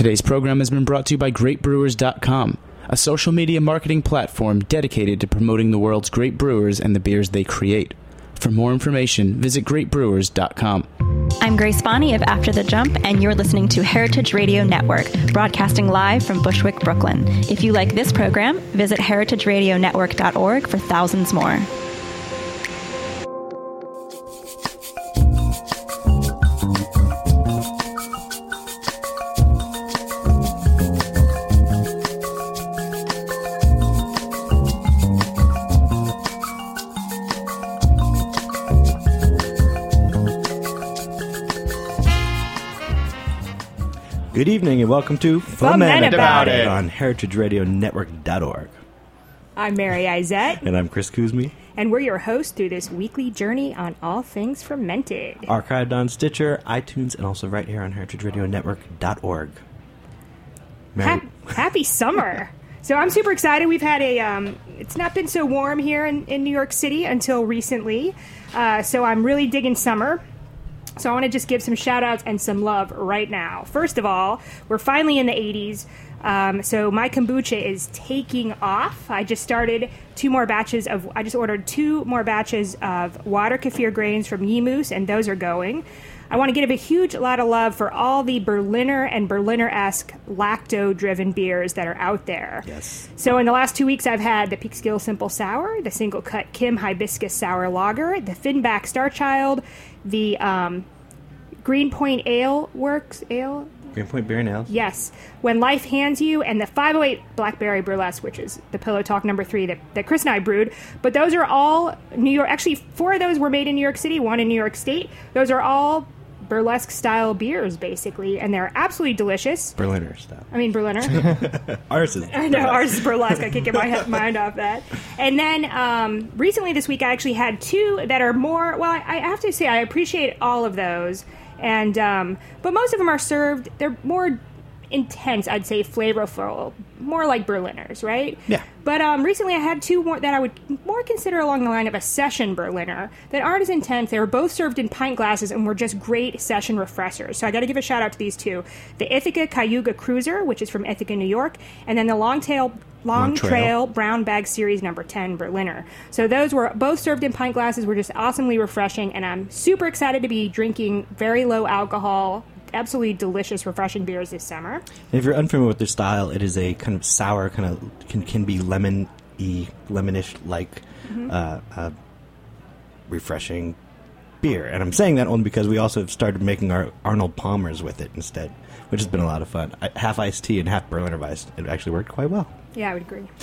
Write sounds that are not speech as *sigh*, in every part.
Today's program has been brought to you by GreatBrewers.com, a social media marketing platform dedicated to promoting the world's great brewers and the beers they create. For more information, visit GreatBrewers.com. I'm Grace Bonney of After the Jump, and you're listening to Heritage Radio Network, broadcasting live from Bushwick, Brooklyn. If you like this program, visit heritageradionetwork.org for thousands more. Good evening and welcome to Foment About It. on heritageradionetwork.org. I'm Mary Izett, And I'm Chris Cuzme, and we're your hosts through this weekly journey on all things fermented. archived on Stitcher, iTunes, and also right here on heritageradionetwork.org. Mary, Ha- happy summer! So I'm super excited. We've had a. Um, it's not been so warm here in, in New York City until recently, uh, so I'm really digging summer. So I want to just give some shout outs and some love right now. First of all, we're finally in the 80s. Um, so my kombucha is taking off. I just started two more batches of. I just ordered two more batches of water kefir grains from Yemoos, and those are going. I want to give a huge lot of love for all the Berliner and Berliner-esque lacto-driven beers that are out there. Yes. So in the last two weeks, I've had the Peekskill Simple Sour, the Single Cut Kim Hibiscus Sour Lager, the Finback Starchild, the um, Greenpoint Ale Works Ale. Greenpoint Beer and Ales. Yes, When Life Hands You, and the 508 Blackberry Burlesque, which is the Pillow Talk number three that, that Chris and I brewed. But those are all New York. Actually, four of those were made in New York City, one in New York State. Those are all burlesque style beers, basically, and they're absolutely delicious. Berliner stuff. I mean, Berliner. *laughs* Ours is. I know ours is burlesque. I can't get my *laughs* mind off that. And then um, recently this week, I actually had two that are more. Well, I, I have to say I appreciate all of those, and um, but most of them are served. They're more intense, I'd say, flavorful, more like Berliners, right? Yeah. But um, recently, I had two more that I would more consider along the line of a session Berliner that aren't as intense. They were both served in pint glasses and were just great session refreshers. So I got to give a shout out to these two: the Ithaca Cayuga Cruiser, which is from Ithaca, New York, and then the Longtail Long, Long Trail. Trail Brown Bag Series Number Ten Berliner. So those were both served in pint glasses. Were just awesomely refreshing, and I'm super excited to be drinking very low alcohol. Absolutely delicious, refreshing beers this summer. And if you're unfamiliar with their style, it is a kind of sour, kind of can can be lemon y, lemonish like Mm-hmm. uh, uh, refreshing beer. And I'm saying that only because we also have started making our Arnold Palmers with it instead, which has been a lot of fun. I, half iced tea and half Berliner Weiss. It actually worked quite well. Yeah, I would agree. *laughs*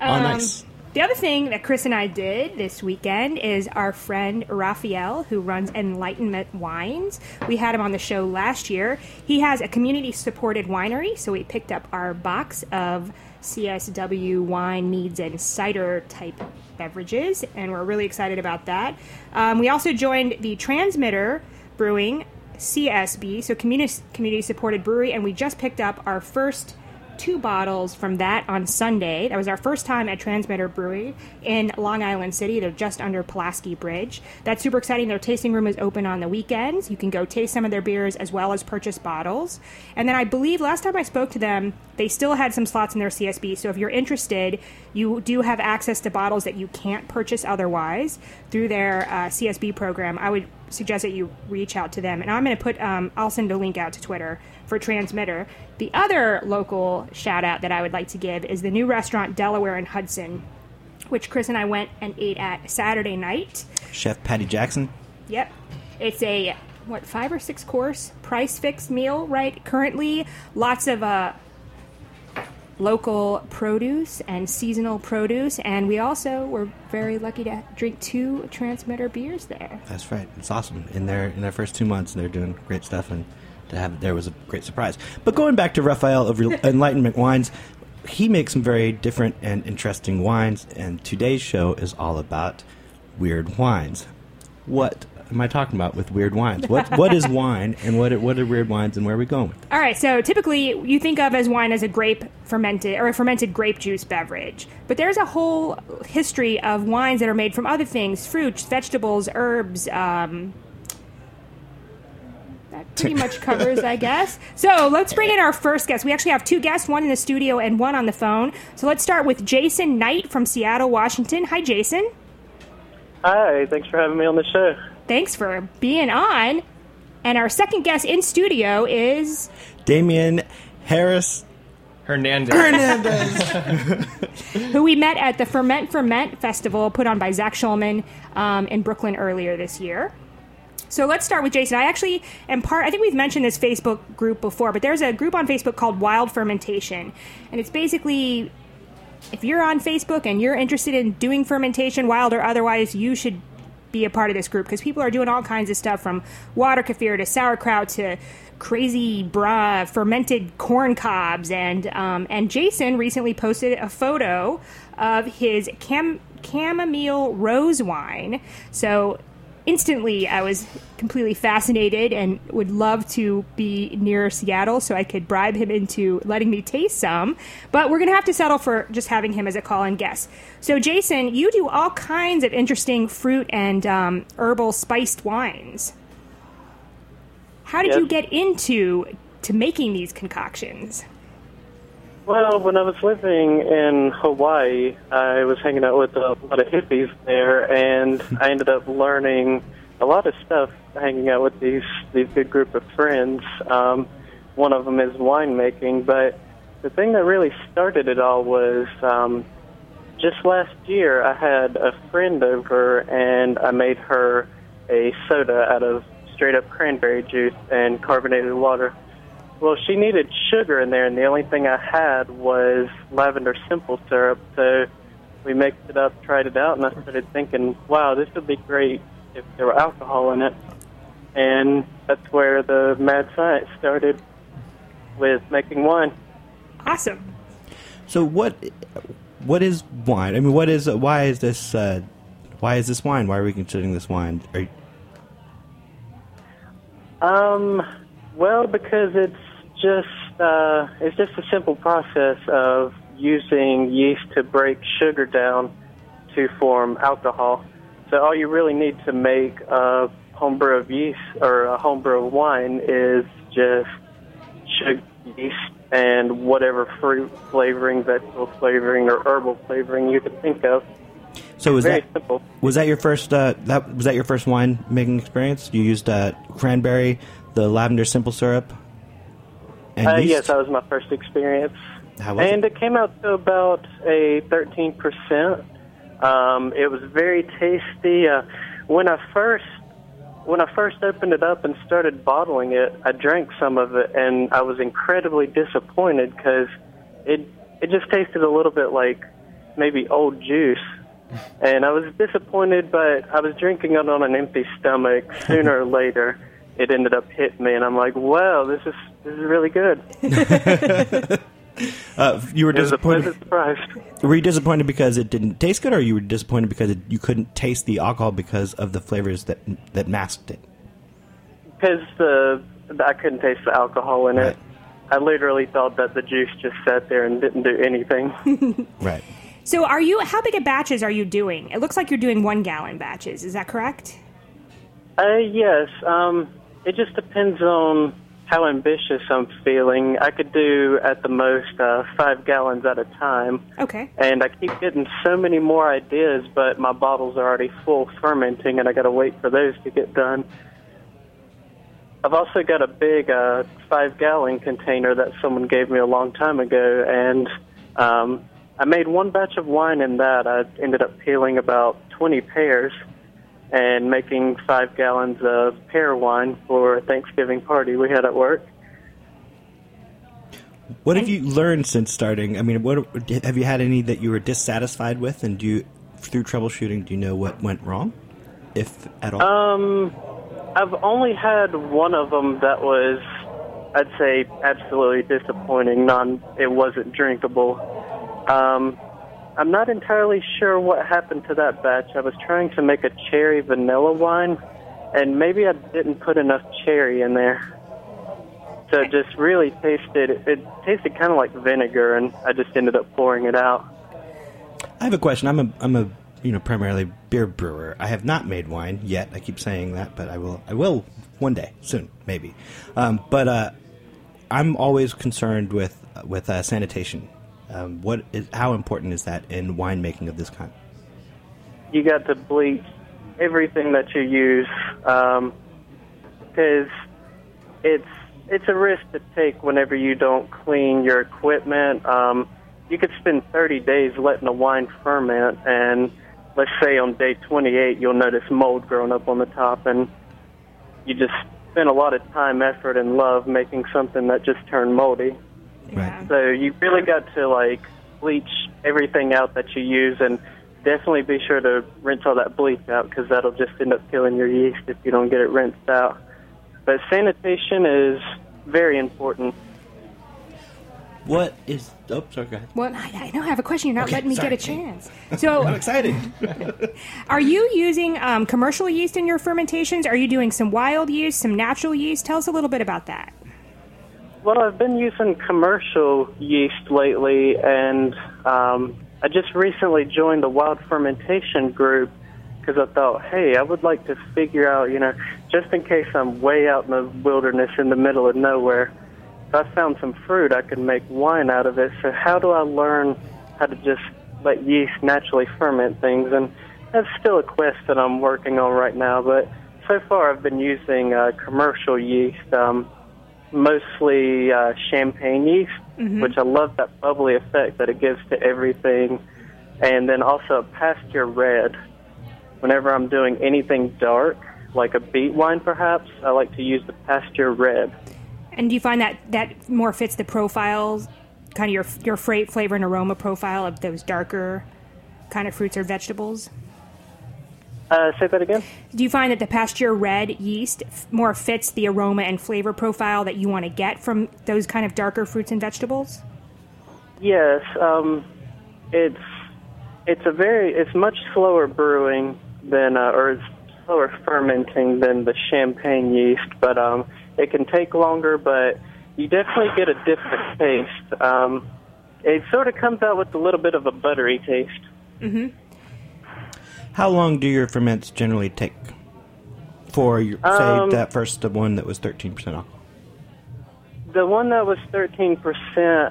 oh, Um, nice. The other thing that Chris and I did this weekend is our friend Raphael, who runs Enlightenment Wines. We had him on the show last year. He has a community supported winery, so we picked up our box of CSW wine, meads, and cider type beverages, and we're really excited about that. Um, we also joined the Transmitter Brewing CSB, so community community supported brewery, and we just picked up our first two bottles from that on Sunday. That was our first time at Transmitter Brewery in Long Island City. They're just under Pulaski Bridge. That's super exciting. Their tasting room is open on the weekends. You can go taste some of their beers as well as purchase bottles. And then I believe last time I spoke to them, they still had some slots in their CSB. So if you're interested, you do have access to bottles that you can't purchase otherwise through their uh, CSB program. I would suggest that you reach out to them. And I'm going to put, um, I'll send a link out to Twitter for Transmitter. The other local shout out that I would like to give is the new restaurant Delaware and Hudson, which Chris and I went and ate at Saturday night. Chef Patti Jackson. Yep. It's a, what, five or six course price fixed meal, right? Currently, lots of, uh, local produce and seasonal produce and we also were very lucky to drink two transmitter beers there That's right. It's awesome. In their in their first two months, they're doing great stuff, and to have it there was a great surprise. But going back to Raphael of *laughs* Enlightenment Wines, he makes some very different and interesting wines, and today's show is all about weird wines. What am I talking about with weird wines? What what is wine, and what are, what are weird wines, and where are we going with? it? All right, so typically you think of as wine as a grape fermented or a fermented grape juice beverage, but there's a whole history of wines that are made from other things: fruits, vegetables, herbs. Um, that pretty much *laughs* covers, I guess. So let's bring in our first guest. We actually have two guests, one in the studio and one on the phone. So let's start with Jason Knight from Seattle, Washington. Hi, Jason. Hi, thanks for having me on the show. Thanks for being on. And our second guest in studio is Damien Harris Hernandez. Hernandez. *laughs* who we met at the Ferment Ferment Festival put on by Zach Schulman um, in Brooklyn earlier this year. So let's start with Jason. I actually am part, I think we've mentioned this Facebook group before, but there's a group on Facebook called Wild Fermentation. And it's basically, if you're on Facebook and you're interested in doing fermentation, wild or otherwise, you should be a part of this group because people are doing all kinds of stuff from water kefir to sauerkraut to crazy bra fermented corn cobs and um, and Jason recently posted a photo of his cam- chamomile rose wine. So instantly I was completely fascinated and would love to be near Seattle so I could bribe him into letting me taste some. But we're going to have to settle for just having him as a call in guest. So, Jason, you do all kinds of interesting fruit and um, herbal spiced wines. How did Yes. you get into to making these concoctions? Well, when I was living in Hawaii, I was hanging out with a lot of hippies there, and *laughs* I ended up learning a lot of stuff hanging out with these these good group of friends. Um, one of them is winemaking, but the thing that really started it all was um, just last year. I had a friend over, and I made her a soda out of straight up cranberry juice and carbonated water. Well, she needed sugar in there, and the only thing I had was lavender simple syrup. So we mixed it up, tried it out, and I started thinking, wow, this would be great if there were alcohol in it. And that's where the mad science started with making wine. Awesome. so what? What is wine? I mean, what is? Why is this? Uh, why is this wine? Why are we considering this wine? Are, you- Um, well, because it's just uh, it's just a simple process of using yeast to break sugar down to form alcohol. So all you really need to make a homebrew of yeast or a homebrew of wine is just sugar, yeast, and whatever fruit flavoring, vegetable flavoring, or herbal flavoring you could think of. so was Very that simple. was that your first? Uh, that was that your first wine making experience? You used uh, cranberry, the lavender simple syrup, Uh, yes, that was my first experience. And it? it? came out to about a 13%. Um, it was very tasty. Uh, when I first when I first opened it up and started bottling it, I drank some of it, and I was incredibly disappointed because it it just tasted a little bit like maybe old juice. *laughs* And I was disappointed, but I was drinking it on an empty stomach. *laughs* Sooner or later, it ended up hitting me, and I'm like, "Wow, this is this is really good." *laughs* Uh, you were It a disappointed. Were you disappointed because it didn't taste good, or you were disappointed because it, you couldn't taste the alcohol because of the flavors that that masked it? Because the I couldn't taste the alcohol in Right. it. I literally thought that the juice just sat there and didn't do anything. *laughs* *laughs* Right. So, are you? How big of batches are you doing? It looks like you're doing one gallon batches. Is that correct? uh, yes, um, it just depends on how ambitious I'm feeling. I could do at the most uh, five gallons at a time, Okay. and I keep getting so many more ideas, but my bottles are already full fermenting, and I got to wait for those to get done. I've also got a big uh, five gallon container that someone gave me a long time ago, and um, I made one batch of wine in that. I ended up peeling about 20 pears and making five gallons of pear wine for a Thanksgiving party we had at work. What have you learned since starting? I mean, what have you had any that you were dissatisfied with, and do you, through troubleshooting, do you know what went wrong, if at all? Um, I've only had one of them that was, I'd say, absolutely disappointing. Non, it wasn't drinkable. Um, I'm not entirely sure what happened to that batch. I was trying to make a cherry vanilla wine, and maybe I didn't put enough cherry in there. So it just really tasted. It tasted kind of like vinegar, and I just ended up pouring it out. I have a question. I'm a I'm a you know primarily beer brewer. I have not made wine yet. I keep saying that, but I will I will one day, soon, maybe. Um, but uh, I'm always concerned with with uh, sanitation. Um, what is how important is that in winemaking of this kind? You got to bleach everything that you use because it's it's a risk to take whenever you don't clean your equipment. Um, you could spend 30 days letting a wine ferment, and let's say on day 28 you'll notice mold growing up on the top, and you just spent a lot of time, effort, and love making something that just turned moldy. Right. So you really got to like bleach everything out that you use, and definitely be sure to rinse all that bleach out because that'll just end up killing your yeast if you don't get it rinsed out. But sanitation is very important. What is? Oh, sorry. Go ahead. Well, I, I know I have a question. You're not Okay, letting me sorry. get a chance. So, *laughs* I'm excited. *laughs* are you using um, commercial yeast in your fermentations? Are you doing some wild yeast, some natural yeast? Tell us a little bit about that. Well, I've been using commercial yeast lately, and um, I just recently joined the wild fermentation group because I thought, hey, I would like to figure out, you know, just in case I'm way out in the wilderness in the middle of nowhere, if I found some fruit, I could make wine out of it. So, how do I learn how to just let yeast naturally ferment things? And that's still a quest that I'm working on right now, but so far I've been using uh, commercial yeast. Um, mostly uh, champagne yeast, which I love that bubbly effect that it gives to everything, and then also a Pasteur red. Whenever I'm doing anything dark, like a beet wine perhaps, I like to use the Pasteur red. And do you find that that more fits the profiles, kind of your your flavor and aroma profile of those darker kind of fruits or vegetables? Uh, say that again? Do you find that the Pasteur red yeast more fits the aroma and flavor profile that you want to get from those kind of darker fruits and vegetables? Yes, um, it's it's a very it's much slower brewing than uh, or it's slower fermenting than the champagne yeast, but um, it can take longer. But you definitely get a different taste. Um, it sort of comes out with a little bit of a buttery taste. How long do your ferments generally take? For your, say Um, that first one that was 13% alcohol. The one that was 13%,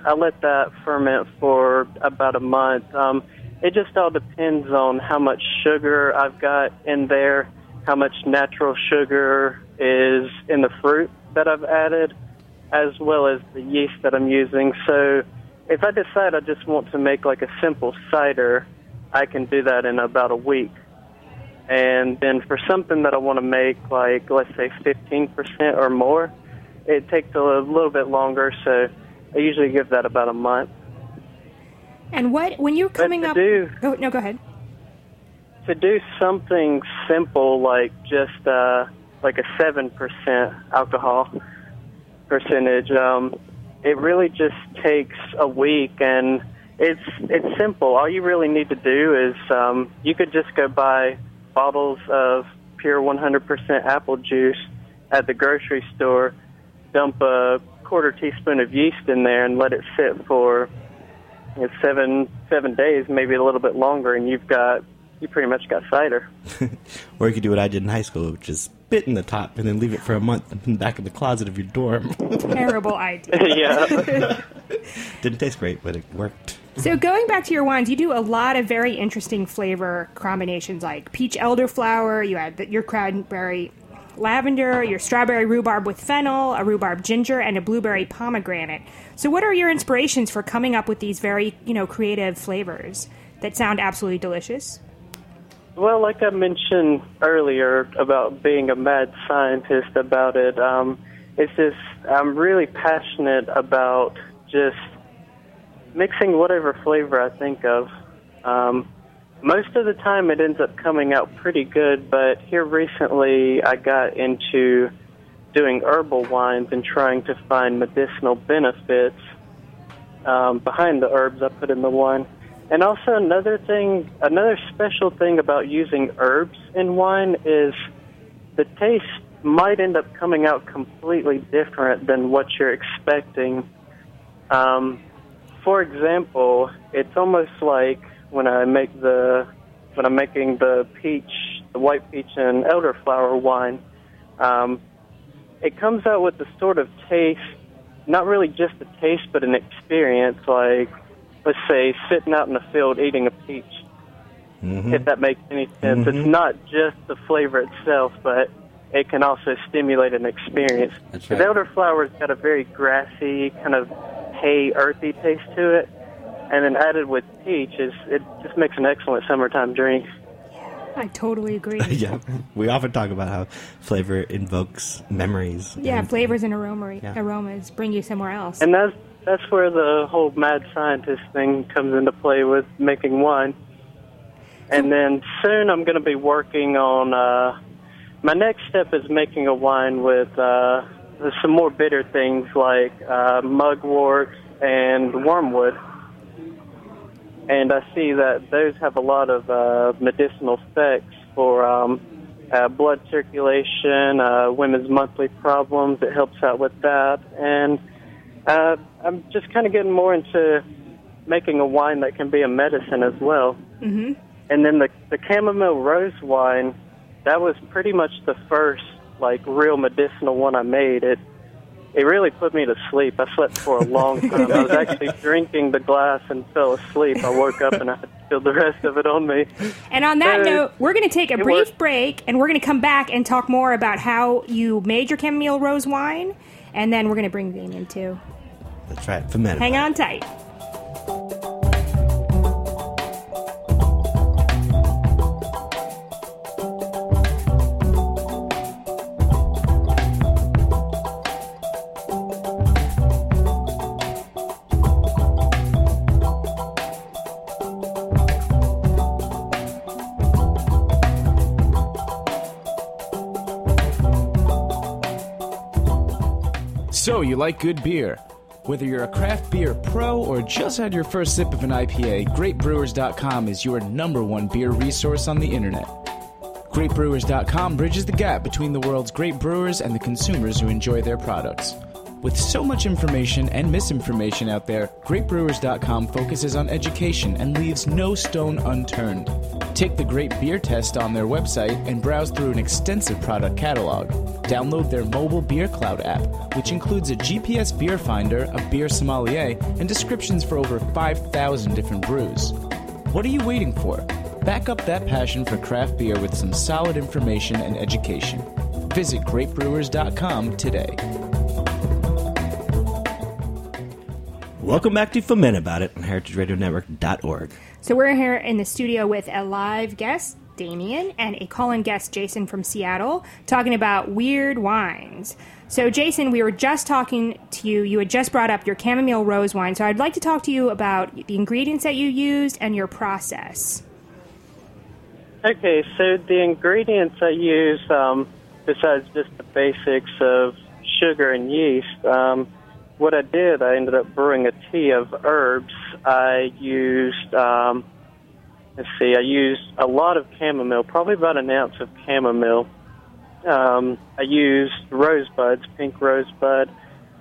I let that ferment for about a month. Um, it just all depends on how much sugar I've got in there, how much natural sugar is in the fruit that I've added, as well as the yeast that I'm using. So if I decide I just want to make like a simple cider, I can do that in about a week. And then for something that I want to make, like let's say 15% or more, it takes a little bit longer. So I usually give that about a month. And what when you're coming up? do- Go, no, go ahead. To do something simple like just uh, like a seven percent alcohol percentage, um, it really just takes a week, and it's it's simple. All you really need to do is um, you could just go buy bottles of pure 100% apple juice at the grocery store, dump a quarter teaspoon of yeast in there, and let it sit for you know, seven seven days, maybe a little bit longer, and you've got you pretty much got cider. *laughs* Or you could do what I did in high school, which is spit in the top and then leave it for a month in the back of the closet of your dorm. Terrible idea. *laughs* yeah. *laughs* Didn't taste great, but it worked. So going back to your wines, you do a lot of very interesting flavor combinations, like peach elderflower. You add the, your cranberry lavender, your strawberry rhubarb with fennel, a rhubarb ginger, and a blueberry pomegranate. So, what are your inspirations for coming up with these very, you know, creative flavors that sound absolutely delicious? Well, like I mentioned earlier about being a mad scientist about it, um, it's just I'm really passionate about just mixing whatever flavor I think of. Um, most of the time, it ends up coming out pretty good, but here recently, I got into doing herbal wines and trying to find medicinal benefits um, behind the herbs I put in the wine. And also another thing, another special thing about using herbs in wine is the taste might end up coming out completely different than what you're expecting. Um, for example, it's almost like when I make the when I'm making the peach, the white peach and elderflower wine. Um, it comes out with a sort of taste, not really just a taste, but an experience. Like, let's say, sitting out in the field eating a peach. Mm-hmm. If that makes any sense, it's not just the flavor itself, but it can also stimulate an experience. That's The elderflower's got a very grassy, kind of hay, earthy taste to it, and then added with peach, is it just makes an excellent summertime drink. I totally agree. *laughs* yeah, we often talk about how flavor invokes memories. Yeah, and- flavors and aroma, Yeah. aromas bring you somewhere else. And that's that's where the whole mad scientist thing comes into play with making wine. And then soon I'm going to be working on. Uh, my next step is making a wine with uh, some more bitter things like uh, mugwort and wormwood. And I see that those have a lot of uh, medicinal effects for um, uh, blood circulation, uh, women's monthly problems. It helps out with that. And uh, I'm just kind of getting more into making a wine that can be a medicine as well. Mm-hmm. And then the the chamomile rose wine, that was pretty much the first like real medicinal one I made. It it really put me to sleep. I slept for a long *laughs* time. I was actually drinking the glass and fell asleep. I woke up and I had to spill the rest of it on me. And on that note, we're going to take a brief worked. break and we're going to come back and talk more about how you made your chamomile rose wine. And then we're going to bring Damien too. That's right. Fermented. Hang on tight. Like good beer? Whether you're a craft beer pro or just had your first sip of an IPA, GreatBrewers.com is your number one beer resource on the internet. GreatBrewers.com bridges the gap between the world's great brewers and the consumers who enjoy their products. With so much information and misinformation out there, GreatBrewers.com focuses on education and leaves no stone unturned. Take the Great Beer test on their website and browse through an extensive product catalog. Download their mobile Beer Cloud app, which includes a GPS beer finder, a beer sommelier, and descriptions for over 5,000 different brews. What are you waiting for? Back up that passion for craft beer with some solid information and education. Visit greatbrewers.com today. Welcome back to Ferment About It on heritageradionetwork.org. So we're here in the studio with a live guest, Damien, and a call-in guest, Jason from Seattle, talking about weird wines. So, Jason, we were just talking to you. You had just brought up your chamomile rose wine. So, I'd like to talk to you about the ingredients that you used and your process. Okay, so the ingredients I use, um, besides just the basics of sugar and yeast, um, what I did, I ended up brewing a tea of herbs. I used, um, let's see, I used a lot of chamomile, probably about an ounce of chamomile. Um, I used rosebuds, pink rosebud,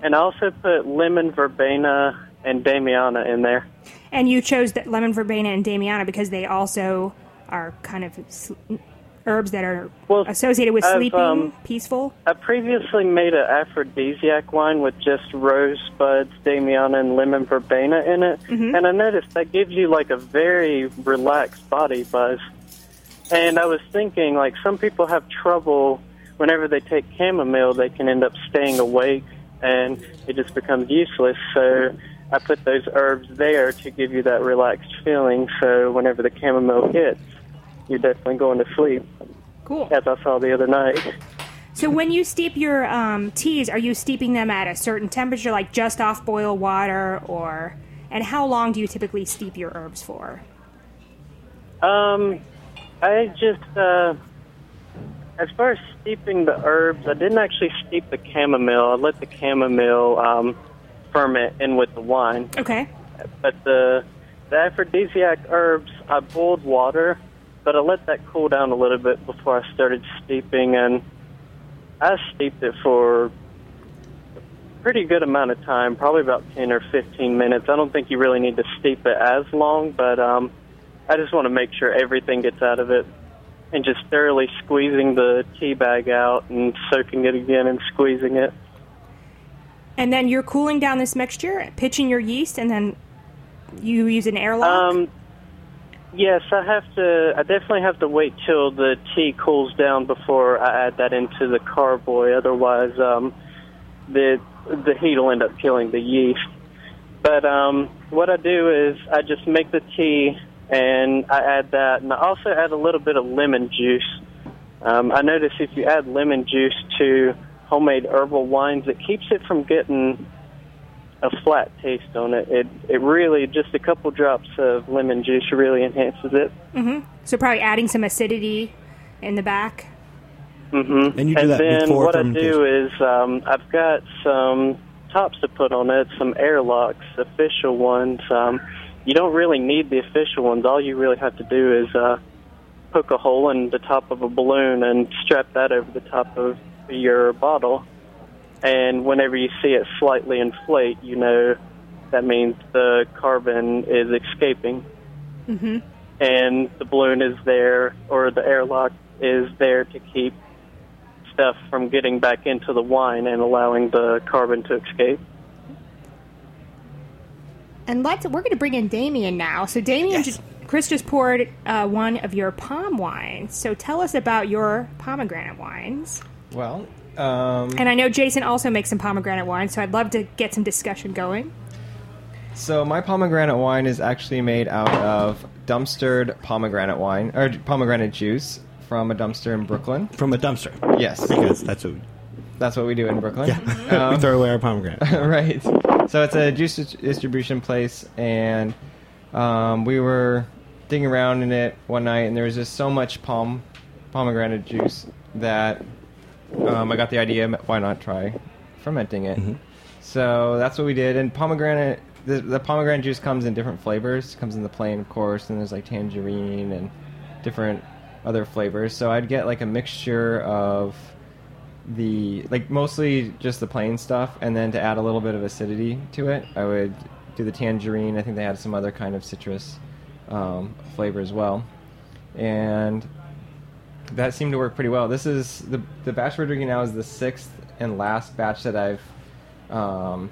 and I also put lemon verbena and damiana in there. And you chose the lemon verbena and damiana because they also are kind of herbs that are Well, associated with sleeping, um, peaceful. I previously made an aphrodisiac wine with just rose buds, damiana, and lemon verbena in it, and I noticed that gives you like a very relaxed body buzz. And I was thinking, like, some people have trouble whenever they take chamomile, they can end up staying awake, and it just becomes useless. So I put those herbs there to give you that relaxed feeling. So whenever the chamomile hits, you're definitely going to sleep, Cool. as I saw the other night. So when you steep your um, teas, are you steeping them at a certain temperature, like just off boil water, or and how long do you typically steep your herbs for? Um, I just, uh, as far as steeping the herbs, I didn't actually steep the chamomile. I let the chamomile um, ferment in with the wine. Okay. But the the aphrodisiac herbs, I boiled water, but I let that cool down a little bit before I started steeping, and I steeped it for a pretty good amount of time, probably about 10 or 15 minutes. I don't think you really need to steep it as long, but um, I just want to make sure everything gets out of it. and just thoroughly squeezing the tea bag out and soaking it again and squeezing it. And then you're cooling down this mixture, pitching your yeast, and then you use an airlock. Um, yes, I have to. I definitely have to wait till the tea cools down before I add that into the carboy. Otherwise, um, the the heat will end up killing the yeast. But um, what I do is I just make the tea and I add that, and I also add a little bit of lemon juice. Um, I notice if you add lemon juice to homemade herbal wines, it keeps it from getting a flat taste on it. It it really just a couple drops of lemon juice really enhances it. so probably adding some acidity in the back. Mm-hmm. And you do and that then before what I do is um, I've got some tops to put on it, some airlocks, official ones. Um, you don't really need the official ones. All you really have to do is uh, poke a hole in the top of a balloon and strap that over the top of your bottle. And whenever you see it slightly inflate, you know that means the carbon is escaping. Mm-hmm. And the balloon is there, or the airlock is there to keep stuff from getting back into the wine and allowing the carbon to escape. And let's we're going to bring in Damien now. So Damien, just, Chris just poured uh, one of your palm wines. So tell us about your pomegranate wines. Well, um, And I know Jason also makes some pomegranate wine, so I'd love to get some discussion going. so my pomegranate wine is actually made out of dumpstered pomegranate wine or pomegranate juice from a dumpster in Brooklyn. from a dumpster. Yes, Because that's what we, that's what we do in Brooklyn. yeah. *laughs* we throw away our pomegranate. *laughs* right. So it's a juice distribution place, and um, we were digging around in it one night, and there was just so much palm pomegranate juice that um, I got the idea. Why not try fermenting it? So that's what we did. And pomegranate, the, the pomegranate juice comes in different flavors. It comes in the plain, of course, and there's like tangerine and different other flavors. So I'd get like a mixture of the like mostly just the plain stuff, and then to add a little bit of acidity to it, I would do the tangerine. I think they had some other kind of citrus um, flavor as well, and that seemed to work pretty well. This is the the batch we're drinking now is the sixth and last batch that I've um,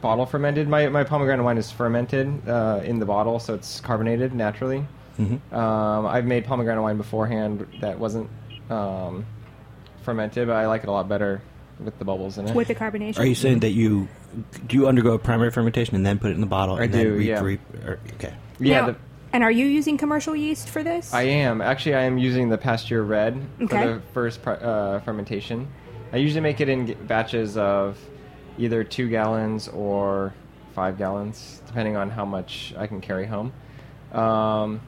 bottle fermented. My my pomegranate wine is fermented uh, in the bottle, so it's carbonated naturally. Um, I've made pomegranate wine beforehand that wasn't um, fermented, but I like it a lot better with the bubbles in it. With the carbonation. Are you saying that you do you undergo a primary fermentation and then put it in the bottle? I and then do, re- yeah. re- or- okay. yeah, Now- the, and are you using commercial yeast for this? I am actually. I am using the Pasteur red Okay. for the first uh, fermentation. I usually make it in batches of either two gallons or five gallons, depending on how much I can carry home. Um,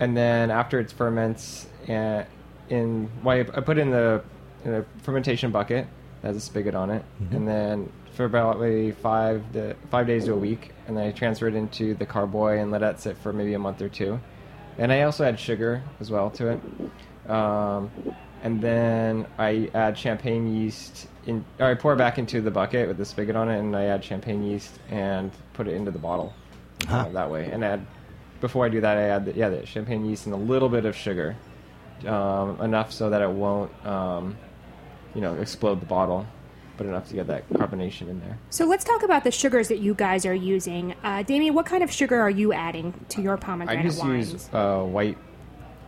and then after it ferments, uh, in well, I put it in the in a fermentation bucket that has a spigot on it, and then for about maybe five to, five days to a week, and then I transfer it into the carboy and let that sit for maybe a month or two. And I also add sugar as well to it. Um, and then I add champagne yeast in, or I pour it back into the bucket with the spigot on it, and I add champagne yeast and put it into the bottle uh, that way. And add before I do that, I add the, yeah the champagne yeast and a little bit of sugar, um, enough so that it won't um, you know explode the bottle, but enough to get that carbonation in there. so let's talk about the sugars that you guys are using. Uh, Damien, what kind of sugar are you adding to your pomegranate I pomegranate just wines? use uh, white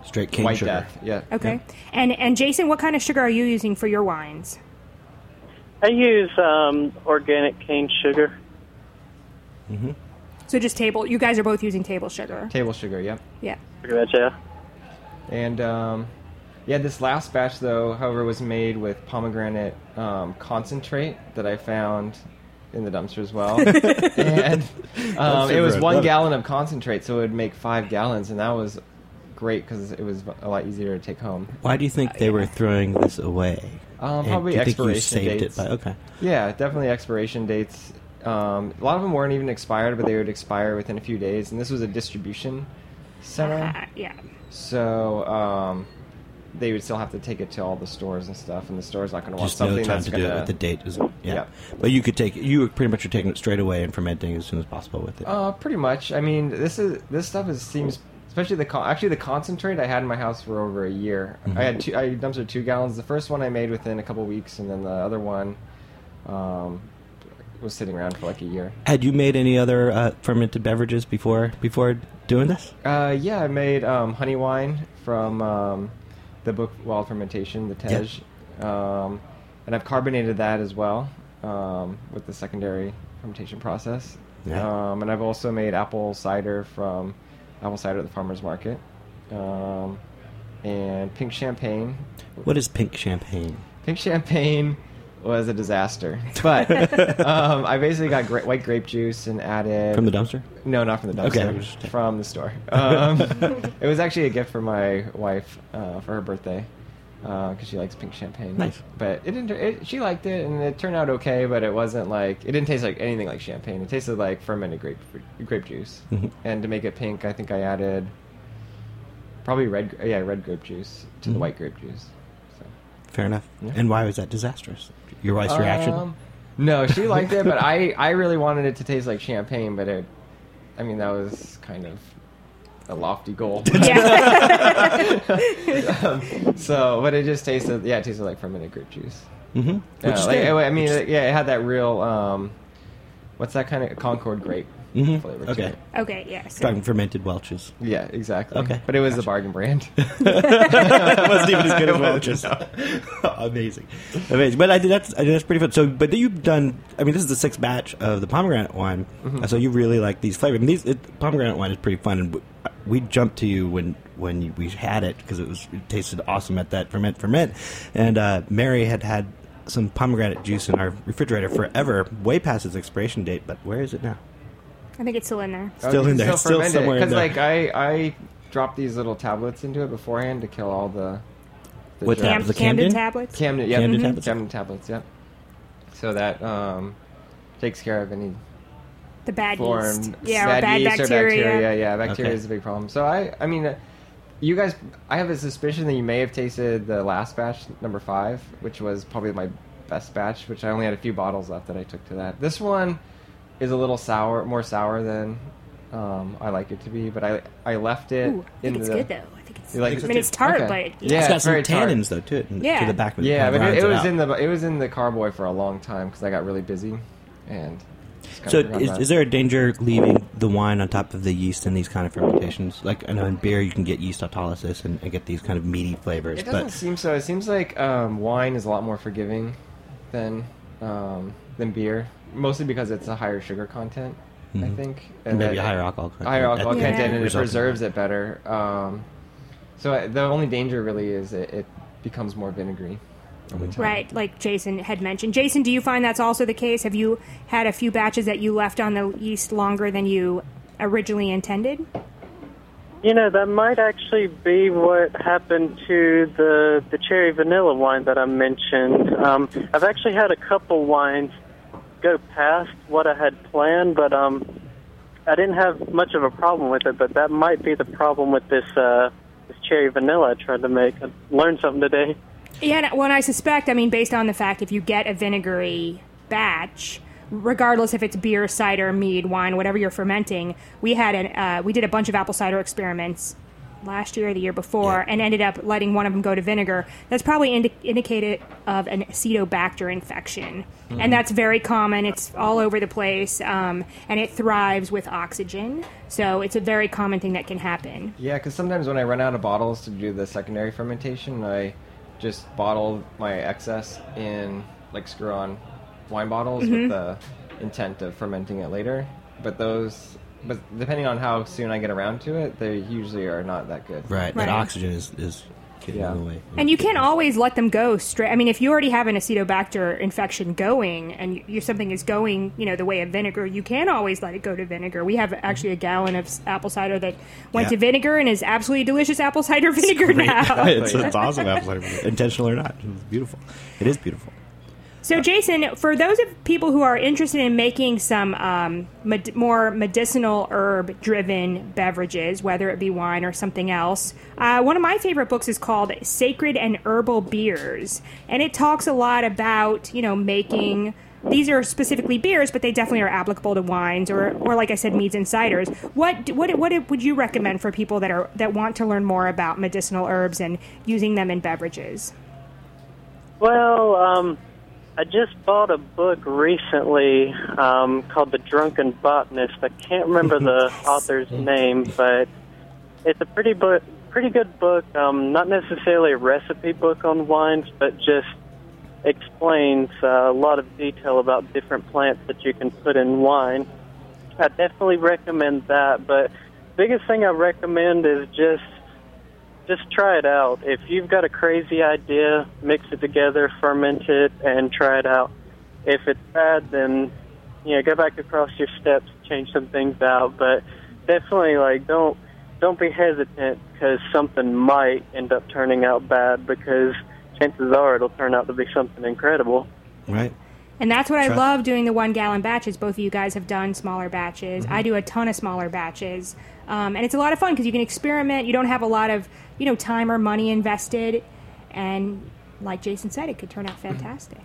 Straight cane white sugar. death. Yeah. okay. And and Jason, what kind of sugar are you using for your wines? I use um, organic cane sugar. Mm-hmm. So just table. You guys are both using table sugar. Table sugar. Yep. Yeah. Pretty much, yeah. And um, yeah, this last batch though, however, was made with pomegranate um, concentrate that I found in the dumpster as well. *laughs* and um, it was one good. gallon of concentrate, so it would make five gallons, and that was great because it was a lot easier to take home. Why do you think they were throwing this away? Um, probably do you think you expiration saved dates. it by okay. Yeah, definitely expiration dates. Um, a lot of them weren't even expired, but they would expire within a few days. And this was a distribution center. Uh, yeah. So um, they would still have to take it to all the stores and stuff, and the store's not going to want Just no something time that's to do it with the date. Is, yeah. Yeah. but you could take you pretty much are taking it straight away and fermenting as soon as possible with it. Uh, pretty much. I mean, this is this stuff is seems especially the con- actually the concentrate I had in my house for over a year. I had two, I dumpstered two gallons. The first one I made within a couple weeks, and then the other one um, was sitting around for like a year. Had you made any other uh, fermented beverages before before doing this? Uh, yeah, I made um, honey wine from um, the book Wild Fermentation, the Yeah. Tej, um, and I've carbonated that as well um, with the secondary fermentation process. Yeah. Um, and I've also made apple cider from apple cider at the farmers market, um, and pink champagne. What is pink champagne? Pink champagne was a disaster, but *laughs* um, I basically got gra- white grape juice and added From the dumpster? no, not from the dumpster. Okay. dumpster. From the store. Um, *laughs* it was actually a gift for my wife uh, for her birthday because she likes pink champagne. Nice. But it didn't. It, she liked it, and it turned out okay. But it wasn't like it didn't taste like anything like champagne. It tasted like fermented grape grape juice. Mhm. And to make it pink, I think I added probably red. Yeah, red grape juice to Mhm. the white grape juice. So. Fair enough. Yeah. And why was that disastrous? Your wife's reaction? Um, No, she liked it, but I, I really wanted it to taste like champagne, but it, I mean, that was kind of a lofty goal. *laughs* Yeah. *laughs* um, so, but it just tasted, yeah, it tasted like fermented grape juice. Mm-hmm. Yeah, like, I mean, yeah, it had that real, um, what's that kind of Concord grape Mhm. flavor to Okay. it. okay, yes. Talking fermented Welch's. Yeah, exactly. Okay, But it was the gotcha. bargain brand. *laughs* *laughs* it wasn't even as good as Welch's. *laughs* Amazing, amazing. But I think that's I think that's pretty fun. So, but you've done. I mean, this is the sixth batch of the pomegranate wine. Mhm. So you really like these flavors. I mean, these it, pomegranate wine is pretty fun. And we jumped to you when when we had it because it was it tasted awesome at that ferment ferment. And uh, Mary had had some pomegranate juice in our refrigerator forever, way past its expiration date. But where is it now? I think it's still in there. Still in there, still somewhere in Because like I, I dropped these little tablets into it beforehand to kill all the. the What germs. tablets? The Campden Campden? tablets. Campden, yeah, Campden mhm. tablets? Campden tablets, yeah. So that um, takes care of any The bad foreign yeast. Yeah, or bad yeast bacteria. or bacteria. Yeah, bacteria Okay. is a big problem. So I, I mean, uh, you guys, I have a suspicion that you may have tasted the last batch, number five, which was probably my best batch, which I only had a few bottles left that I took to that. This one is a little sour, more sour than um, I like it to be, but I I left it Ooh, I think in it's the. good though. I think it's. You like I mean, it's tart, Okay. but Yeah, it's got it's some very tart. tannins though to it. To Yeah. the back of it. Yeah, but it, it was out. in the it was in the carboy for a long time because I got really busy, and So, is, is there a danger leaving the wine on top of the yeast in these kind of fermentations? Like I know in beer you can get yeast autolysis and, and get these kind of meaty flavors, It doesn't but seem so. It seems like um, wine is a lot more forgiving than um, than beer, mostly because it's a higher sugar content. I Mhm. think, And maybe that- a higher alcohol content Higher alcohol at the content, end and it resulting- preserves it better. Um, so the only danger really is it, it becomes more vinegary. over time. Right, like Jason had mentioned. Jason, do you find that's also the case? Have you had a few batches that you left on the yeast longer than you originally intended? You know, that might actually be what happened to the the cherry vanilla wine that I mentioned. Um, I've actually had a couple wines go past what I had planned, but um, I didn't have much of a problem with it. But that might be the problem with this uh, this cherry vanilla I tried to make. I learned something today. Yeah, when I suspect, I mean, based on the fact if you get a vinegary batch, regardless if it's beer, cider, mead, wine, whatever you're fermenting, we had an uh, we did a bunch of apple cider experiments last year or the year before, Yeah. and ended up letting one of them go to vinegar. That's probably indi- indicated of an acetobacter infection, and that's very common. It's all over the place, um, and it thrives with oxygen. So it's a very common thing that can happen. Yeah, because sometimes when I run out of bottles to do the secondary fermentation, I just bottle my excess in like screw-on wine bottles with the intent of fermenting it later. But those, but depending on how soon I get around to it, they usually are not that good. right, that Right. oxygen is is getting Yeah. in the way. And you can't always let them go straight. I mean, if you already have an acetobacter infection going, and you, something is going, you know, the way of vinegar, you can always let it go to vinegar. We have actually a gallon of s- apple cider that went Yeah. to vinegar and is absolutely delicious apple cider *laughs* vinegar now. *laughs* it's, it's *laughs* awesome apple cider vinegar. intentional or not. It's beautiful. It is beautiful. So, Jason, for those of people who are interested in making some um, med- more medicinal herb driven beverages, whether it be wine or something else, uh, one of my favorite books is called Sacred and Herbal Beers. And it talks a lot about, you know, making these are specifically beers, but they definitely are applicable to wines or, or like I said, meads and ciders. What what what would you recommend for people that are that want to learn more about medicinal herbs and using them in beverages? Well, um, I just bought a book recently um, called The Drunken Botanist. I can't remember the *laughs* author's name, but it's a pretty book, pretty good book. Um, not necessarily a recipe book on wines, but just explains uh, a lot of detail about different plants that you can put in wine. I definitely recommend that, but biggest thing I recommend is just just try it out. If you've got a crazy idea, mix it together, ferment it, and try it out. If it's bad, then you know go back across your steps, change some things out. But definitely, like don't don't be hesitant because something might end up turning out bad because chances are it'll turn out to be something incredible. Right. And that's what I love doing the one gallon batches. Both of you guys have done smaller batches. Mm-hmm. I do a ton of smaller batches. Um, and it's a lot of fun because you can experiment. You don't have a lot of, you know, time or money invested. And like Jason said, it could turn out fantastic.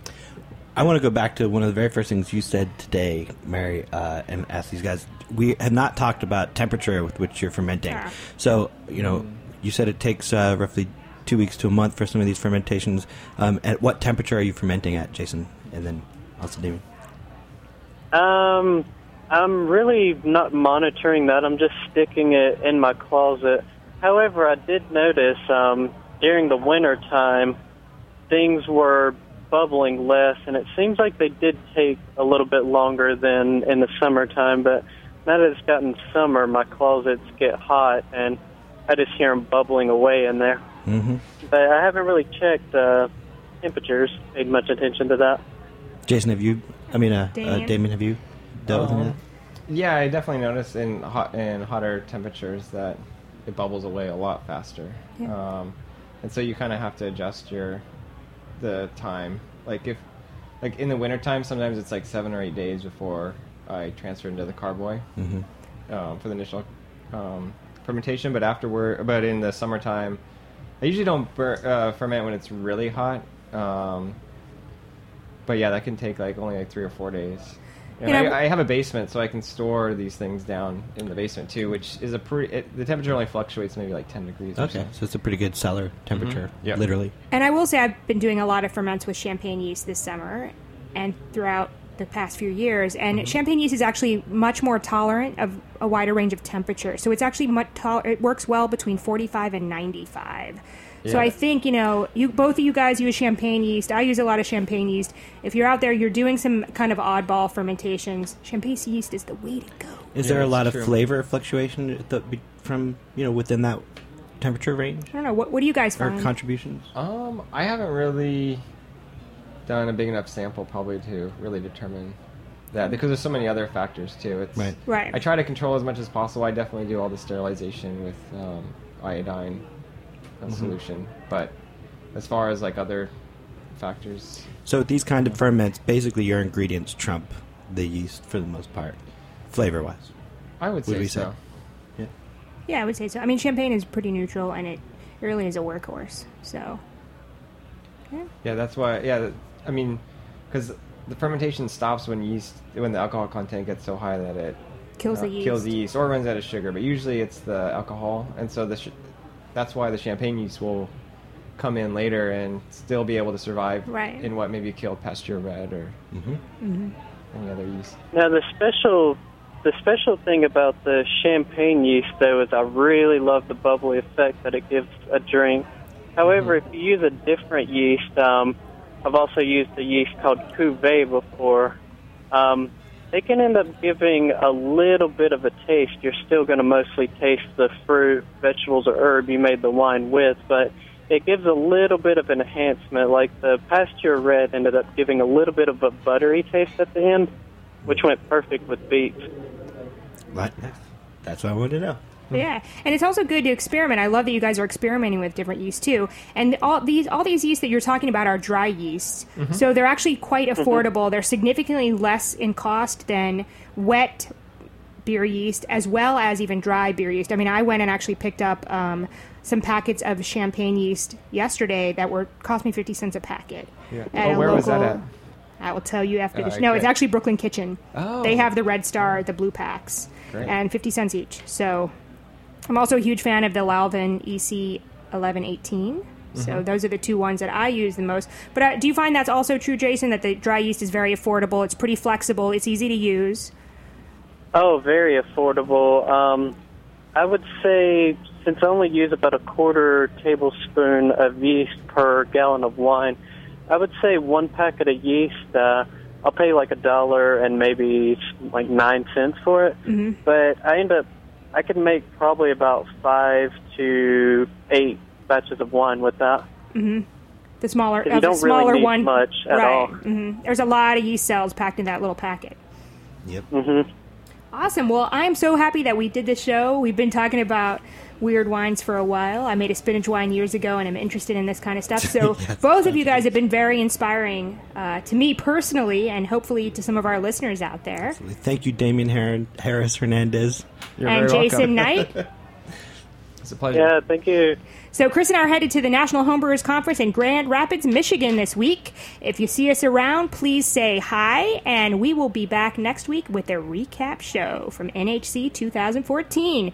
I want to go back to one of the very first things you said today, Mary, uh, and ask these guys. We have not talked about temperature with which you're fermenting. Yeah. So, you know, you said it takes uh, roughly two weeks to a month for some of these fermentations. Um, at what temperature are you fermenting at, Jason? And then also Damien. Um, I'm really not monitoring that. I'm just sticking it in my closet. However, I did notice um, during the winter time things were bubbling less, and it seems like they did take a little bit longer than in the summertime. But now that it's gotten summer, my closets get hot, and I just hear them bubbling away in there. Mm-hmm. But I haven't really checked uh, temperatures, paid much attention to that. Jason, have you? I mean, uh, uh, Damien? Damien, have you dealt with any of that? Yeah, I definitely noticed in hot in hotter temperatures that it bubbles away a lot faster. Yeah. Um, and so you kind of have to adjust your the time. Like if like in the wintertime, sometimes it's like seven or eight days before I transfer into the carboy Mm-hmm. um, for the initial um, fermentation. But afterward, but in the summertime, I usually don't bur- uh, ferment when it's really hot. Um, but yeah, that can take like only like three or four days. And You know- I, I have a basement, so I can store these things down in the basement too, which is a pretty. It, the temperature only fluctuates maybe like ten degrees. Or Okay, so. so it's a pretty good cellar temperature, mm-hmm. Yep. literally. And I will say I've been doing a lot of ferments with champagne yeast this summer and throughout the past few years. And mm-hmm. champagne yeast is actually much more tolerant of a wider range of temperature. So it's actually much tol- it works well between 45 and 95. So I think, you know, you both of you guys use champagne yeast. I use a lot of champagne yeast. If you're out there, you're doing some kind of oddball fermentations, champagne yeast is the way to go. Is Yeah, there a lot that's of true. flavor fluctuation the, from you know within that temperature range I don't know. What, what do you guys or find? contributions? Um, I haven't really done a big enough sample probably to really determine that because there's so many other factors too. It's Right. Right. I try to control as much as possible. I definitely do all the sterilization with um, iodine uh, solution, but as far as like other factors, So these kind of ferments, basically your ingredients trump the yeast for the most part, flavor wise. I would say Would we say? so. Yeah, Yeah, I would say so. I mean, champagne is pretty neutral, and it really is a workhorse. So, Yeah, Yeah, that's why. Yeah, I mean, because the fermentation stops when yeast when the alcohol content gets so high that it kills uh, the yeast. kills the yeast or runs out of sugar. But usually it's the alcohol, and so the sh- that's why the champagne yeast will come in later and still be able to survive Right. in what maybe killed Pasteur red or Mm-hmm. any other yeast. Now the special the special thing about the champagne yeast though is I really love the bubbly effect that it gives a drink. However, if you use a different yeast, um, I've also used a yeast called Cuvée before. Um, they can end up giving a little bit of a taste. You're still going to mostly taste the fruit, vegetables, or herb you made the wine with, but it gives a little bit of an enhancement. Like the Pasteur Red ended up giving a little bit of a buttery taste at the end, which went perfect with beets. Right. That's what I wanted to know. Mm-hmm. Yeah, and it's also good to experiment. I love that you guys are experimenting with different yeast too. And all these all these yeasts that you're talking about are dry yeasts, mm-hmm. so they're actually quite mm-hmm. affordable. They're significantly less in cost than wet beer yeast, as well as even dry beer yeast. I mean, I went and actually picked up um, some packets of champagne yeast yesterday that were cost me fifty cents a packet. Yeah. At oh, a where was that local- at? I will tell you after All the sh- right, No, it's actually Brooklyn Kitchen. Oh. They have the Red Star, the blue packs, Great. and 50 cents each. So I'm also a huge fan of the Lalvin E EC 1118. So Mm-hmm. those are the two ones that I use the most. But uh, do you find that's also true, Jason, that the dry yeast is very affordable? It's pretty flexible. It's easy to use. Oh, very affordable. Um, I would say since I only use about a quarter tablespoon of yeast per gallon of wine, I would say one packet of yeast. Uh, I'll pay like a dollar and maybe like nine cents for it. Mm-hmm. But I end up, I can make probably about five to eight batches of wine with that. The smaller, You uh, the don't really smaller need one, much at right? all. hmm There's a lot of yeast cells packed in that little packet. Yep. Awesome. Well, I am so happy that we did this show. We've been talking about weird wines for a while. I made a spinach wine years ago, and I'm interested in this kind of stuff. *laughs* So, Yes, both of you guys have been very inspiring uh, to me personally, and hopefully to some of our listeners out there. Thank you, Damien Har- Harris Hernandez. You're and very Jason welcome. *laughs* Knight. It's a pleasure. Yeah, thank you. So, Chris and I are headed to the National Homebrewers Conference in Grand Rapids, Michigan this week. If you see us around, please say hi, and we will be back next week with a recap show from NHC 2014.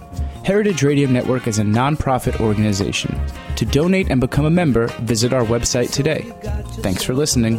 Heritage Radio Network is a nonprofit organization. To donate and become a member, visit our website today. Thanks for listening.